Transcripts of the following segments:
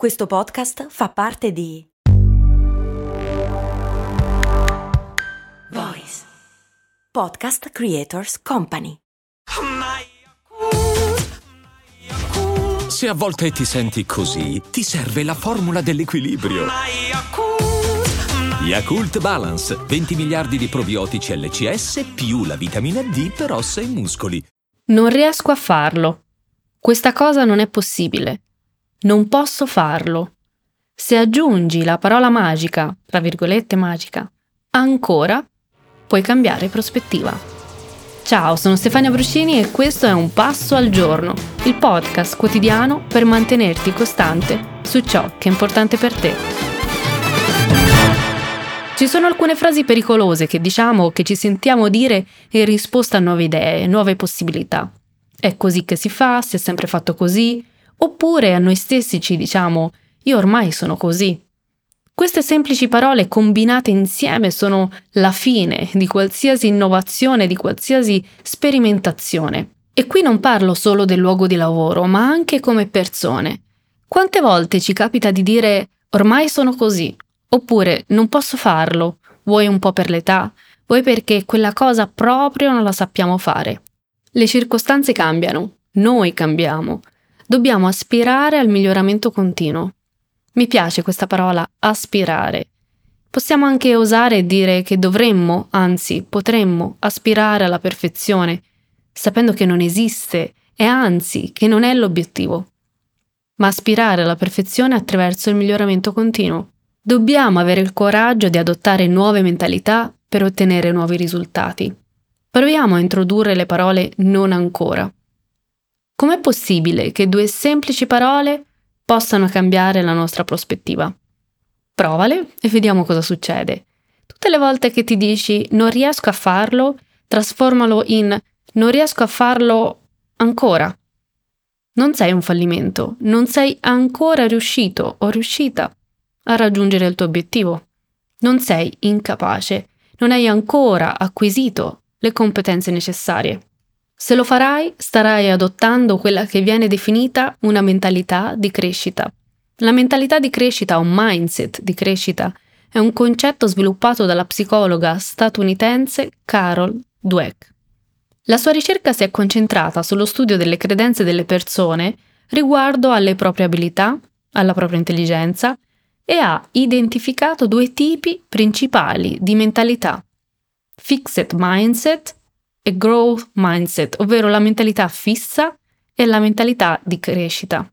Questo podcast fa parte di Voice Podcast Creators Company. Se a volte ti senti così, ti serve la formula dell'equilibrio. Yakult Balance, 20 miliardi di probiotici LCS più la vitamina D per ossa e muscoli. Non riesco a farlo. Questa cosa non è possibile. Non posso farlo. Se aggiungi la parola magica, tra virgolette magica, ancora, puoi cambiare prospettiva. Ciao, sono Stefania Bruscini e questo è Un Passo al Giorno, il podcast quotidiano per mantenerti costante su ciò che è importante per te. Ci sono alcune frasi pericolose che diciamo che ci sentiamo dire in risposta a nuove idee, nuove possibilità. È così che si fa, si è sempre fatto così, Oppure a noi stessi ci diciamo io ormai sono così. Queste semplici parole combinate insieme sono la fine di qualsiasi innovazione, di qualsiasi sperimentazione. E qui non parlo solo del luogo di lavoro, ma anche come persone. Quante volte ci capita di dire ormai sono così, oppure non posso farlo, vuoi un po' per l'età, vuoi perché quella cosa proprio non la sappiamo fare. Le circostanze cambiano, noi cambiamo, dobbiamo aspirare al miglioramento continuo. Mi piace questa parola aspirare. Possiamo anche osare dire che dovremmo, anzi potremmo, aspirare alla perfezione, sapendo che non esiste e anzi che non è l'obiettivo. Ma aspirare alla perfezione attraverso il miglioramento continuo. Dobbiamo avere il coraggio di adottare nuove mentalità per ottenere nuovi risultati. Proviamo a introdurre le parole non ancora. Com'è possibile che due semplici parole possano cambiare la nostra prospettiva? Provale e vediamo cosa succede. Tutte le volte che ti dici non riesco a farlo, trasformalo in non riesco a farlo ancora. Non sei un fallimento, non sei ancora riuscito o riuscita a raggiungere il tuo obiettivo. Non sei incapace, non hai ancora acquisito le competenze necessarie. Se lo farai, starai adottando quella che viene definita una mentalità di crescita. La mentalità di crescita, un mindset di crescita, è un concetto sviluppato dalla psicologa statunitense Carol Dweck. La sua ricerca si è concentrata sullo studio delle credenze delle persone riguardo alle proprie abilità, alla propria intelligenza e ha identificato due tipi principali di mentalità. Fixed mindset e growth mindset, ovvero la mentalità fissa e la mentalità di crescita.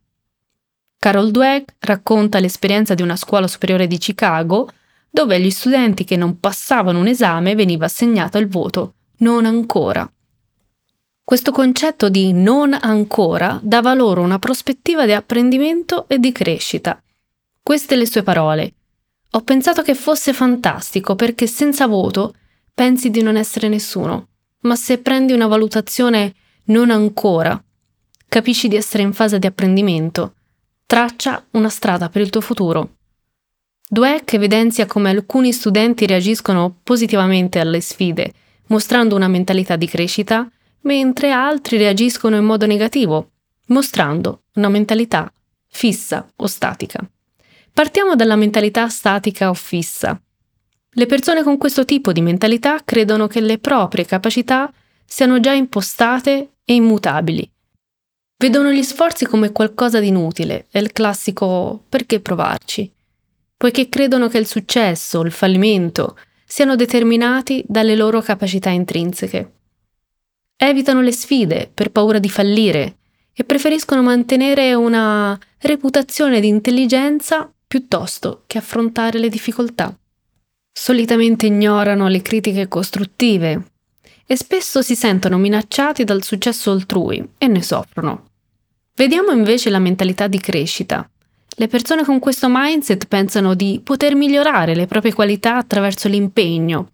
Carol Dweck racconta l'esperienza di una scuola superiore di Chicago dove agli studenti che non passavano un esame veniva assegnato il voto non ancora. Questo concetto di non ancora dava loro una prospettiva di apprendimento e di crescita. Queste le sue parole. Ho pensato che fosse fantastico perché senza voto pensi di non essere nessuno ma se prendi una valutazione non ancora, capisci di essere in fase di apprendimento, traccia una strada per il tuo futuro. Dweck evidenzia come alcuni studenti reagiscono positivamente alle sfide, mostrando una mentalità di crescita, mentre altri reagiscono in modo negativo, mostrando una mentalità fissa o statica. Partiamo dalla mentalità statica o fissa. Le persone con questo tipo di mentalità credono che le proprie capacità siano già impostate e immutabili. Vedono gli sforzi come qualcosa di inutile, è il classico perché provarci, poiché credono che il successo, il fallimento siano determinati dalle loro capacità intrinseche. Evitano le sfide per paura di fallire e preferiscono mantenere una reputazione di intelligenza piuttosto che affrontare le difficoltà solitamente ignorano le critiche costruttive e spesso si sentono minacciati dal successo altrui e ne soffrono. Vediamo invece la mentalità di crescita. Le persone con questo mindset pensano di poter migliorare le proprie qualità attraverso l'impegno.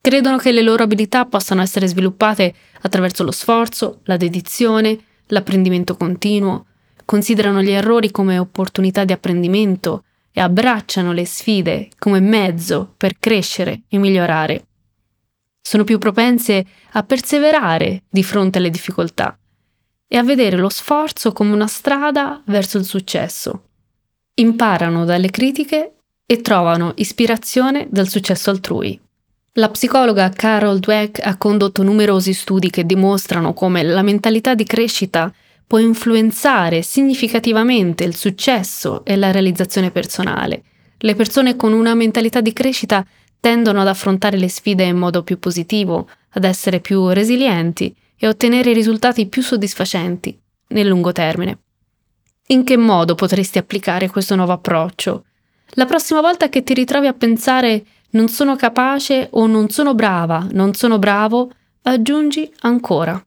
Credono che le loro abilità possano essere sviluppate attraverso lo sforzo, la dedizione, l'apprendimento continuo. Considerano gli errori come opportunità di apprendimento e abbracciano le sfide come mezzo per crescere e migliorare. Sono più propense a perseverare di fronte alle difficoltà e a vedere lo sforzo come una strada verso il successo. imparano dalle critiche e trovano ispirazione dal successo altrui. La psicologa Carol Dweck ha condotto numerosi studi che dimostrano come la mentalità di crescita può influenzare significativamente il successo e la realizzazione personale. Le persone con una mentalità di crescita tendono ad affrontare le sfide in modo più positivo, ad essere più resilienti e ottenere risultati più soddisfacenti nel lungo termine. In che modo potresti applicare questo nuovo approccio? La prossima volta che ti ritrovi a pensare non sono capace o non sono brava, non sono bravo, aggiungi ancora.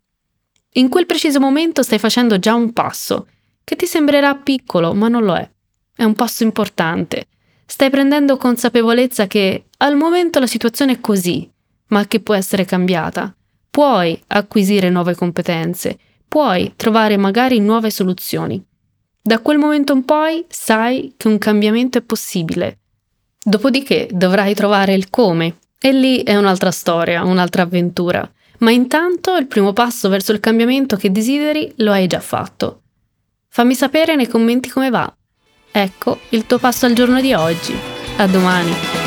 In quel preciso momento stai facendo già un passo, che ti sembrerà piccolo, ma non lo è. È un passo importante. Stai prendendo consapevolezza che al momento la situazione è così, ma che può essere cambiata. Puoi acquisire nuove competenze, puoi trovare magari nuove soluzioni. Da quel momento in poi sai che un cambiamento è possibile. Dopodiché dovrai trovare il come, e lì è un'altra storia, un'altra avventura. Ma intanto il primo passo verso il cambiamento che desideri lo hai già fatto. Fammi sapere nei commenti come va. Ecco il tuo passo al giorno di oggi. A domani.